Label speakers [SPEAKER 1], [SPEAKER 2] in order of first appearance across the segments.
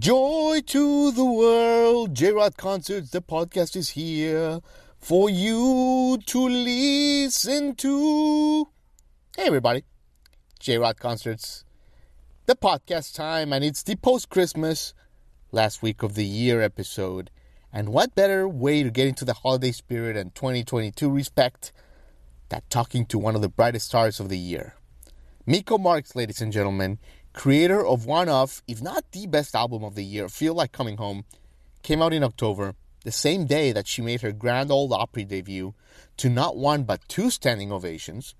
[SPEAKER 1] Joy to the world, J Rod Concerts, the podcast is here for you to listen to. Hey, everybody, J Rod Concerts, the podcast time, and it's the post Christmas, last week of the year episode. And what better way to get into the holiday spirit and 2022 respect than talking to one of the brightest stars of the year? Miko Marks, ladies and gentlemen, creator of one of, if not the best album of the year, Feel Like Coming Home, came out in October, the same day that she made her Grand Ole Opry debut, to not one but two standing ovations.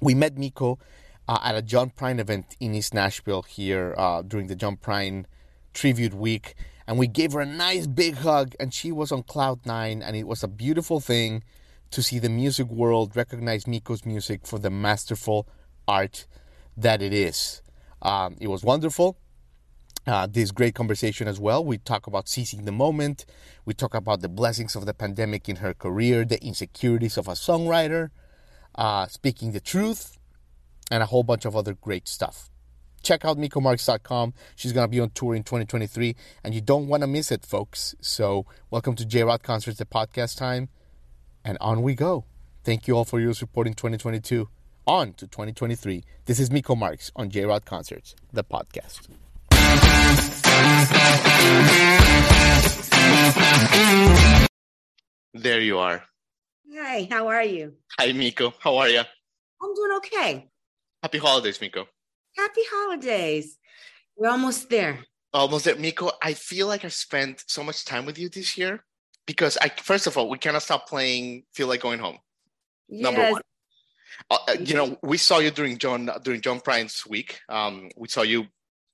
[SPEAKER 1] We met Miko uh, at a John Prine event in East Nashville here uh, during the John Prine Tribute Week, and we gave her a nice big hug, and she was on cloud nine, and it was a beautiful thing to see the music world recognize Miko's music for the masterful art that it is. Um, it was wonderful. Uh, this great conversation as well. We talk about seizing the moment. We talk about the blessings of the pandemic in her career, the insecurities of a songwriter, uh, speaking the truth, and a whole bunch of other great stuff. Check out MikoMarks.com. She's going to be on tour in 2023, and you don't want to miss it, folks. So, welcome to J Rod Concerts, the podcast time, and on we go. Thank you all for your support in 2022 on to 2023. This is Miko Marks on J Rod Concerts, the podcast. There you are.
[SPEAKER 2] Hi, how are you?
[SPEAKER 1] Hi, Miko. How are you?
[SPEAKER 2] I'm doing okay.
[SPEAKER 1] Happy holidays, Miko.
[SPEAKER 2] Happy holidays. We're almost there.
[SPEAKER 1] Almost there, Miko. I feel like I spent so much time with you this year because I, first of all, we cannot stop playing "Feel Like Going Home."
[SPEAKER 2] Yes.
[SPEAKER 1] Number one. Uh, uh, you know, we saw you during John during John Prine's week. Um, we saw you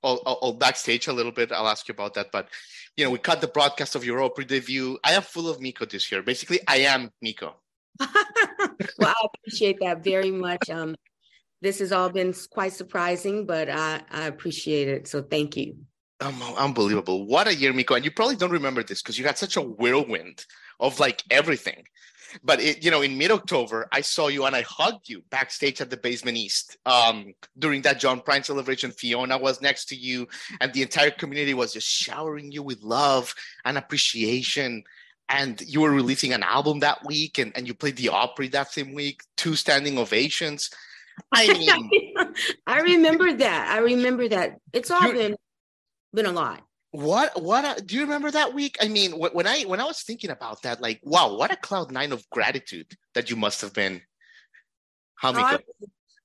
[SPEAKER 1] all, all, all, backstage a little bit. I'll ask you about that. But you know, we cut the broadcast of your Opry debut. I am full of Miko this year. Basically, I am Miko.
[SPEAKER 2] well, I appreciate that very much. Um, this has all been quite surprising, but I, I appreciate it. So thank you.
[SPEAKER 1] Um, unbelievable. What a year, Miko. And you probably don't remember this because you had such a whirlwind of like everything. But it, you know, in mid-October, I saw you and I hugged you backstage at the Basement East um, during that John Prine celebration. Fiona was next to you, and the entire community was just showering you with love and appreciation. And you were releasing an album that week, and, and you played the Opry that same week, two standing ovations. I mean,
[SPEAKER 2] I remember that. I remember that. It's all been been a lot.
[SPEAKER 1] What what do you remember that week? I mean, when I when I was thinking about that, like, wow, what a cloud nine of gratitude that you must have been. How
[SPEAKER 2] oh, I,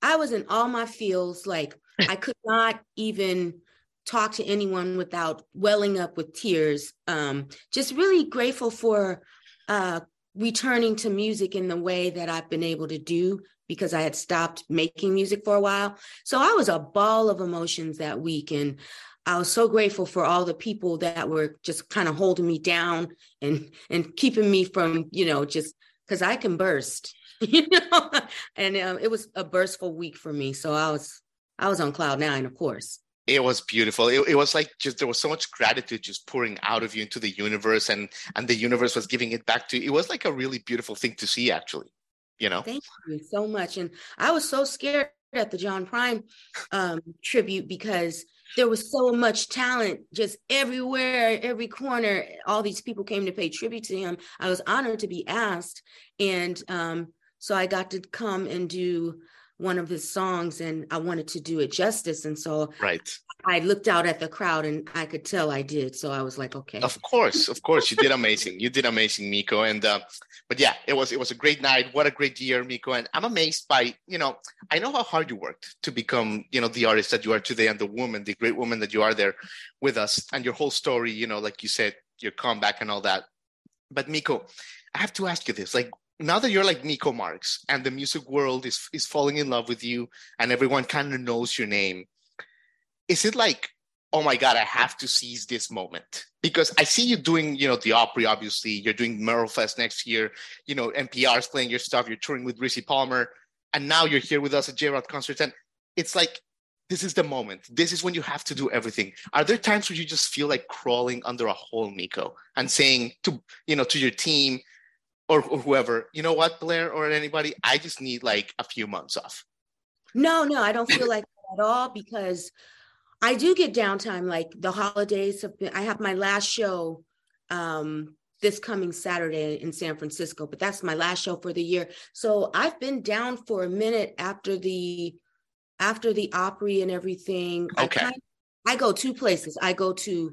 [SPEAKER 2] I was in all my feels. Like I could not even talk to anyone without welling up with tears. Um, just really grateful for uh, returning to music in the way that I've been able to do because I had stopped making music for a while. So I was a ball of emotions that week. And I was so grateful for all the people that were just kind of holding me down and and keeping me from, you know, just because I can burst, you know. and um, it was a burstful week for me. So I was I was on cloud nine, of course.
[SPEAKER 1] It was beautiful. It, it was like just there was so much gratitude just pouring out of you into the universe, and and the universe was giving it back to you. It was like a really beautiful thing to see, actually. You know.
[SPEAKER 2] Thank you so much, and I was so scared at the John Prine um, tribute because there was so much talent just everywhere, every corner. All these people came to pay tribute to him. I was honored to be asked. And um, so I got to come and do one of his songs and I wanted to do it justice. And so
[SPEAKER 1] right.
[SPEAKER 2] I looked out at the crowd and I could tell I did. So I was like, okay.
[SPEAKER 1] Of course, of course. You did amazing. you did amazing, Miko. And uh, but yeah, it was it was a great night. What a great year, Miko. And I'm amazed by, you know, I know how hard you worked to become, you know, the artist that you are today and the woman, the great woman that you are there with us and your whole story, you know, like you said, your comeback and all that. But Miko, I have to ask you this. Like now that you're like Miko Marks and the music world is is falling in love with you and everyone kind of knows your name, is it like oh my god, I have to seize this moment because I see you doing, you know, the Opry. Obviously, you're doing Merlefest next year. You know, NPR's playing your stuff. You're touring with Rissi Palmer, and now you're here with us at J Rod concerts, and it's like this is the moment. This is when you have to do everything. Are there times where you just feel like crawling under a hole, Nico, and saying to you know to your team or, or whoever, you know what, Blair or anybody, I just need like a few months off.
[SPEAKER 2] No, no, I don't feel like that at all because I do get downtime. Like the holidays have been, I have my last show um, this coming Saturday in San Francisco, but that's my last show for the year. So I've been down for a minute after the after the Opry and everything.
[SPEAKER 1] Okay.
[SPEAKER 2] I, I go two places. I go to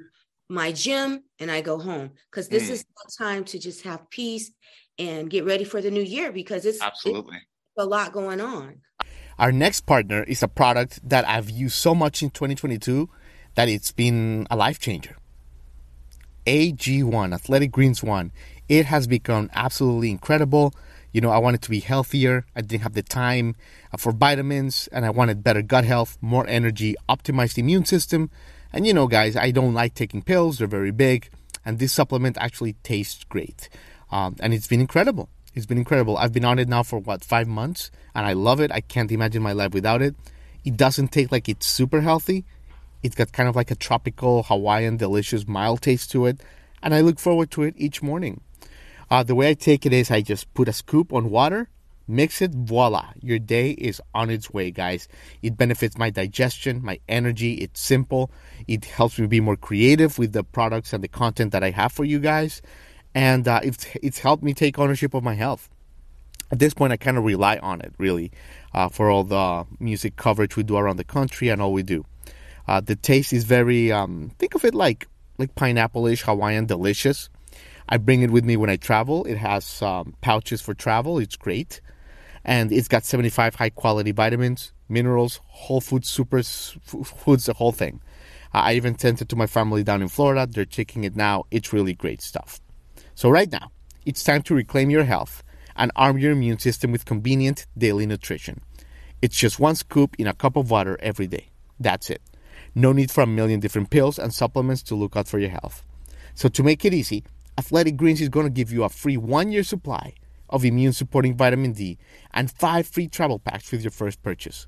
[SPEAKER 2] my gym and I go home because this mm. is time to just have peace and get ready for the new year because it's
[SPEAKER 1] absolutely
[SPEAKER 2] it's a lot going on.
[SPEAKER 1] Our next partner is a product that I've used so much in 2022 that it's been a life changer. AG1, Athletic Greens 1. It has become absolutely incredible. You know, I wanted to be healthier. I didn't have the time uh, for vitamins, and I wanted better gut health, more energy, optimized immune system. And you know, guys, I don't like taking pills, they're very big, and this supplement actually tastes great. Um, and it's been incredible. It's been incredible. I've been on it now for what, five months, and I love it. I can't imagine my life without it. It doesn't taste like it's super healthy. It's got kind of like a tropical, Hawaiian, delicious, mild taste to it, and I look forward to it each morning. Uh, the way I take it is I just put a scoop on water, mix it, voila, your day is on its way, guys. It benefits my digestion, my energy. It's simple. It helps me be more creative with the products and the content that I have for you guys and uh, it's it's helped me take ownership of my health. At this point, I kind of rely on it really uh, for all the music coverage we do around the country and all we do. Uh, the taste is very um, think of it like like pineapple-ish Hawaiian delicious. I bring it with me when I travel. It has um, pouches for travel. It's great, and it's got 75 high quality vitamins, minerals, whole food super foods, the whole thing. I even sent it to my family down in Florida. They're taking it now. It's really great stuff. So, right now, it's time to reclaim your health and arm your immune system with convenient daily nutrition. It's just one scoop in a cup of water every day. That's it. No need for a million different pills and supplements to look out for your health. So, to make it easy, Athletic Greens is going to give you a free one year supply of immune supporting vitamin D and five free travel packs with your first purchase.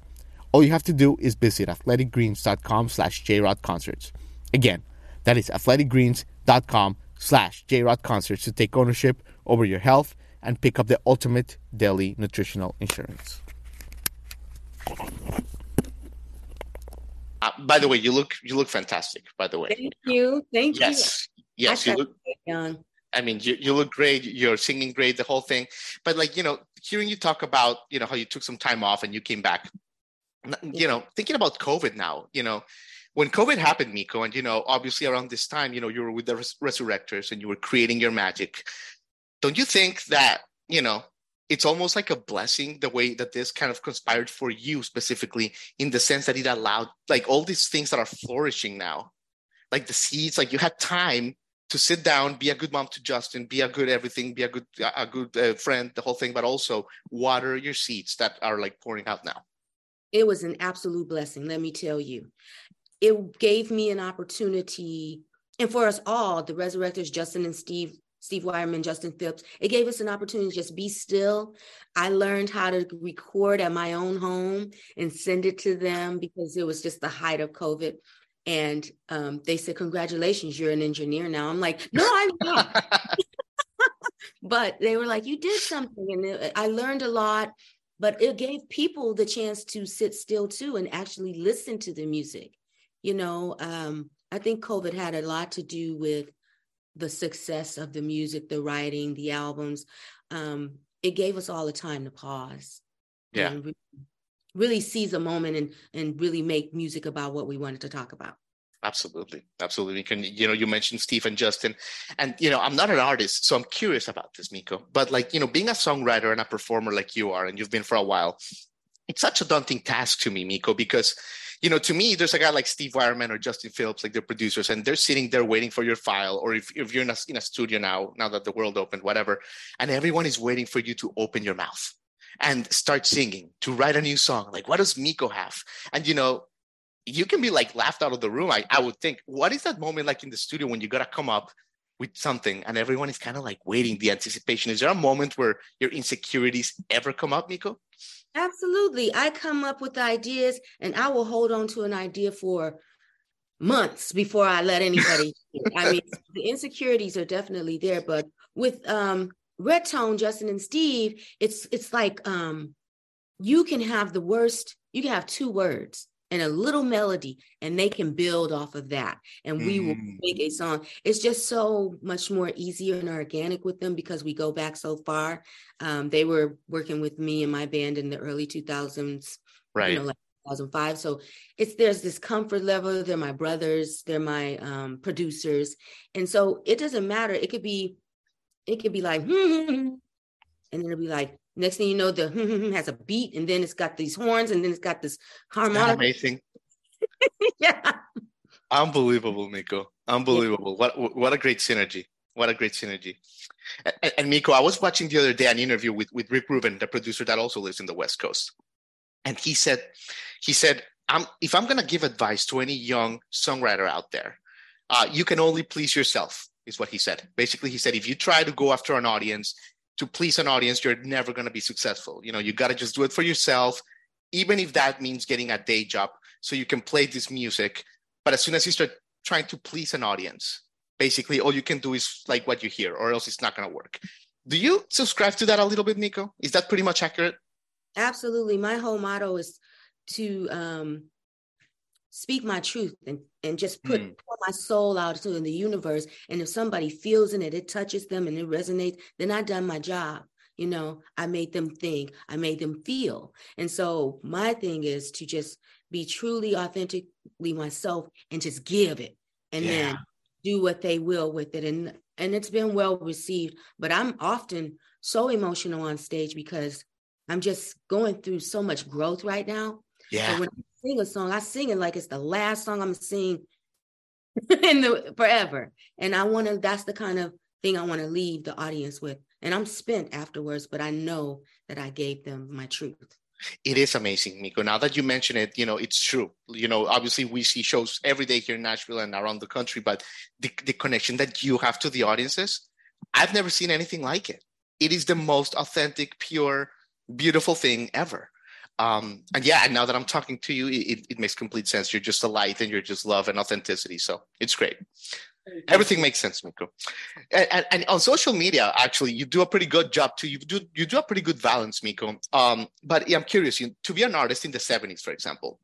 [SPEAKER 1] All you have to do is visit athleticgreens.com slash jrodconcerts. Again, that is athleticgreens.com slash JROD concerts to take ownership over your health and pick up the ultimate daily nutritional insurance. Uh, by the way, you look you look fantastic. By the way,
[SPEAKER 2] thank you, thank
[SPEAKER 1] yes. you. Yes, yes, you look. Young. I mean, you, you look great. You're singing great, the whole thing. But like you know, hearing you talk about you know how you took some time off and you came back. You know, thinking about COVID now. You know, when COVID happened, Miko, and you know, obviously around this time, you know, you were with the res- Resurrectors and you were creating your magic. Don't you think that you know it's almost like a blessing the way that this kind of conspired for you specifically, in the sense that it allowed like all these things that are flourishing now, like the seeds, like you had time to sit down, be a good mom to Justin, be a good everything, be a good a good uh, friend, the whole thing, but also water your seeds that are like pouring out now.
[SPEAKER 2] It was an absolute blessing, let me tell you it gave me an opportunity, and for us all, the resurrectors, Justin and Steve, Steve Wyreman, Justin Phillips, it gave us an opportunity to just be still. I learned how to record at my own home and send it to them because it was just the height of COVID. And um, they said, Congratulations, you're an engineer now. I'm like, No, I'm not. but they were like, You did something. And it, I learned a lot, but it gave people the chance to sit still too and actually listen to the music you know, um, I think COVID had a lot to do with the success of the music, the writing, the albums. Um, it gave us all the time to pause.
[SPEAKER 1] Yeah.
[SPEAKER 2] Really, really seize a moment and and really make music about what we wanted to talk about.
[SPEAKER 1] Absolutely, absolutely. Can you know you mentioned Steve and Justin, and you know I'm not an artist, so I'm curious about this, Miko. But like you know, being a songwriter and a performer like you are, and you've been for a while, it's such a daunting task to me, Miko, because you know, to me, there's a guy like Steve Wyreman or Justin Phillips, like the producers, and they're sitting there waiting for your file. Or if, if you're in a, in a studio now, now that the world opened, whatever, and everyone is waiting for you to open your mouth and start singing, to write a new song. Like, what does Miko have? And, you know, you can be like laughed out of the room. I, I would think, what is that moment like in the studio when you gotta come up with something and everyone is kind of like waiting the anticipation? Is there a moment where your insecurities ever come up, Miko?
[SPEAKER 2] Absolutely. I come up with ideas and I will hold on to an idea for months before I let anybody. I mean, the insecurities are definitely there, but with um Red Tone, Justin and Steve, it's it's like um you can have the worst, you can have two words and a little melody and they can build off of that and we mm. will make a song. It's just so much more easier and organic with them because we go back so far. Um, they were working with me and my band in the early 2000s
[SPEAKER 1] right
[SPEAKER 2] you know like 2005 so it's there's this comfort level. They're my brothers. They're my um, producers. And so it doesn't matter. It could be it could be like and then it'll be like Next thing you know, the hmm, hmm, hmm has a beat, and then it's got these horns, and then it's got this harmonic.
[SPEAKER 1] Amazing.
[SPEAKER 2] yeah.
[SPEAKER 1] Unbelievable, Miko. Unbelievable. Yeah. What what a great synergy. What a great synergy. And, and Miko, I was watching the other day an interview with, with Rick Rubin, the producer that also lives in the West Coast. And he said, he said, I'm, if I'm going to give advice to any young songwriter out there, uh, you can only please yourself, is what he said. Basically, he said, if you try to go after an audience to please an audience, you're never going to be successful. You know, you got to just do it for yourself, even if that means getting a day job so you can play this music. But as soon as you start trying to please an audience, basically all you can do is like what you hear, or else it's not going to work. Do you subscribe to that a little bit, Miko? Is that pretty much accurate?
[SPEAKER 2] Absolutely. My whole motto is to um, speak my truth and, and just put, mm. my soul out to in the universe. And if somebody feels in it, it touches them and it resonates, then I done my job. You know, I made them think, I made them feel. And so my thing is to just be truly authentically myself and just give it and yeah. then do what they will with it. And and it's been well received. But I'm often so emotional on stage because I'm just going through so much growth right now.
[SPEAKER 1] Yeah.
[SPEAKER 2] So when I sing a song, I sing it like it's the last song I'm sing in the forever. And I want to, that's the kind of thing I want to leave the audience with. And I'm spent afterwards, but I know that I gave them my truth.
[SPEAKER 1] It is amazing, Miko. Now that you mention it, you know, it's true. You know, obviously we see shows every day here in Nashville and around the country, but the, the connection that you have to the audiences, I've never seen anything like it. It is the most authentic, pure, beautiful thing ever um, and yeah, now that I'm talking to you, it, it makes complete sense. You're just a light and you're just love and authenticity. So it's great. Everything makes sense, Miko. And, and, and, on social media, actually, you do a pretty good job too. You do you do a pretty good balance, Miko. Um, but I'm curious, you, to be an artist in the 70s, for example,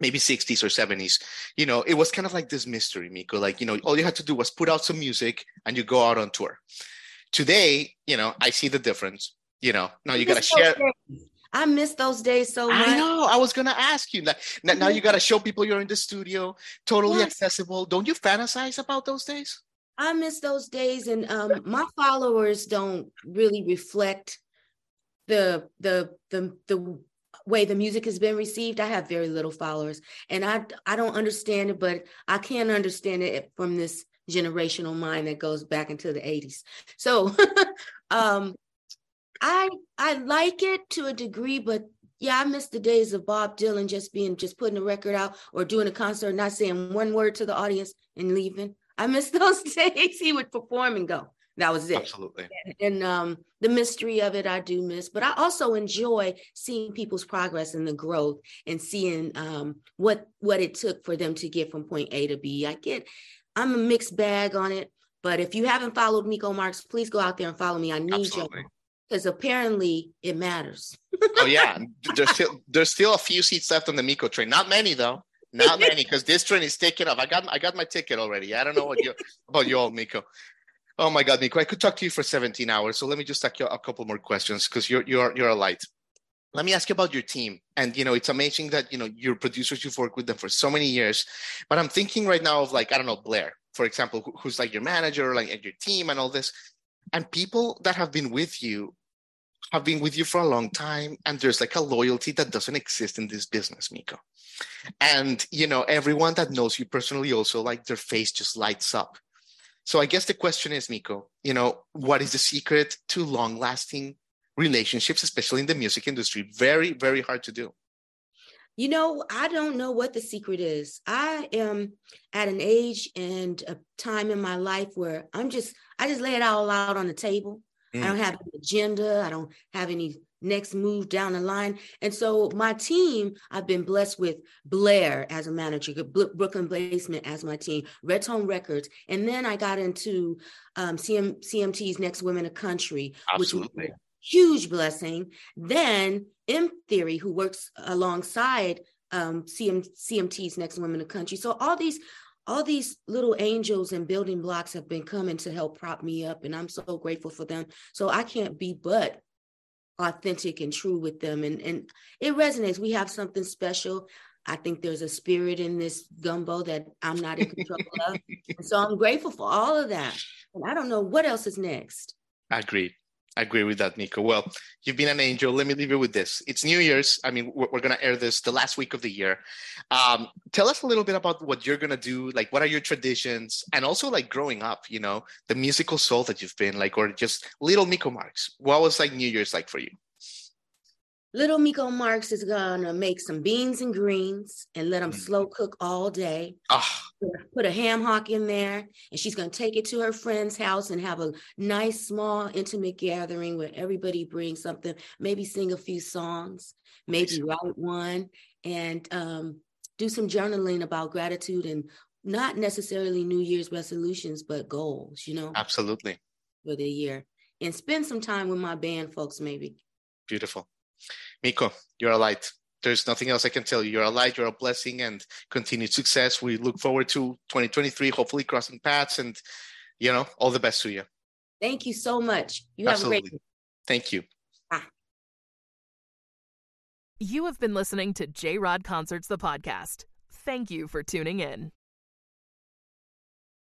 [SPEAKER 1] maybe 60s or 70s, you know, it was kind of like this mystery, Miko. Like, you know, all you had to do was put out some music and you go out on tour. Today, you know, I see the difference. You know, now you got to share.
[SPEAKER 2] I miss those days so much.
[SPEAKER 1] I know. I was gonna ask you. Like, now you gotta show people you're in the studio, totally yes. accessible. Don't you fantasize about those days?
[SPEAKER 2] I miss those days, and um, my followers don't really reflect the the the the way the music has been received. I have very little followers, and I I don't understand it, but I can understand it from this generational mind that goes back into the 80s. So um I I like it to a degree, but yeah, I miss the days of Bob Dylan just being just putting a record out or doing a concert, not saying one word to the audience and leaving. I miss those days. He would perform and go. That was it.
[SPEAKER 1] Absolutely.
[SPEAKER 2] And, and um, the mystery of it, I do miss. But I also enjoy seeing people's progress and the growth, and seeing um, what what it took for them to get from point A to B. I get, I'm a mixed bag on it. But if you haven't followed Miko Marks, please go out there and follow me. I need Absolutely. you because apparently it matters.
[SPEAKER 1] oh yeah, there's still there's still a few seats left on the Miko train. Not many though. Not many because this train is taking off. I got I got my ticket already. I don't know what you about you all, Miko. Oh my God, Miko, I could talk to you for 17 hours. So let me just ask you a couple more questions because you're you're you're a light. Let me ask you about your team. And you know, it's amazing that you know your producers you've worked with them for so many years. But I'm thinking right now of like I don't know Blair, for example, who's like your manager, like and your team and all this and people that have been with you have been with you for a long time and there's like a loyalty that doesn't exist in this business miko. And you know everyone that knows you personally also like their face just lights up. So i guess the question is miko you know what is the secret to long lasting relationships especially in the music industry? Very very hard to do
[SPEAKER 2] You know, I don't know what the secret is. I am at an age and a time in my life where I'm just, I just lay it all out on the table. Mm. I don't have an agenda. I don't have any next move down the line. And so my team, I've been blessed with Blair as a manager, Brooklyn Basement as my team, Red Tone Records. And then I got into um, CM, CMT's Next Women of Country,
[SPEAKER 1] Absolutely. which
[SPEAKER 2] huge blessing. Then M Theory, who works alongside um, CM, CMT's Next Women of Country. So all these all these little angels and building blocks have been coming to help prop me up and i'm so grateful for them. So i can't be but authentic and true with them and and it resonates. We have something special. I think there's a spirit in this gumbo that i'm not in control of and so i'm grateful for all of that. And i don't know what else is next.
[SPEAKER 1] Agreed I agree with that, Miko. Well, you've been an angel. Let me leave you with this. It's New Year's. I mean, we're, we're going to air this the last week of the year. Um, tell us a little bit about what you're going to do. Like, what are your traditions? And also, like, growing up, you know, the musical soul that you've been, like, or just little Miko Marks. What was, like, New Year's like for you?
[SPEAKER 2] Little Miko Marks is gonna make some beans and greens and let them mm. slow cook all day.
[SPEAKER 1] Oh.
[SPEAKER 2] Put a ham hock in there, and she's gonna take it to her friend's house and have a nice, small, intimate gathering where everybody brings something. Maybe sing a few songs, maybe write one, and um, do some journaling about gratitude and not necessarily New Year's resolutions, but goals. You know,
[SPEAKER 1] absolutely
[SPEAKER 2] for the year, and spend some time with my band folks, maybe.
[SPEAKER 1] Beautiful. Miko, you're a light. There's nothing else I can tell you. You're a light, you're a blessing, and continued success. We look forward to 2023, hopefully crossing paths, and you know, all the best to you.
[SPEAKER 2] Thank you so much. You Absolutely. have a great.
[SPEAKER 1] Thank you. Ah.
[SPEAKER 3] You have been listening to J Rod Concerts, the podcast. Thank you for tuning in.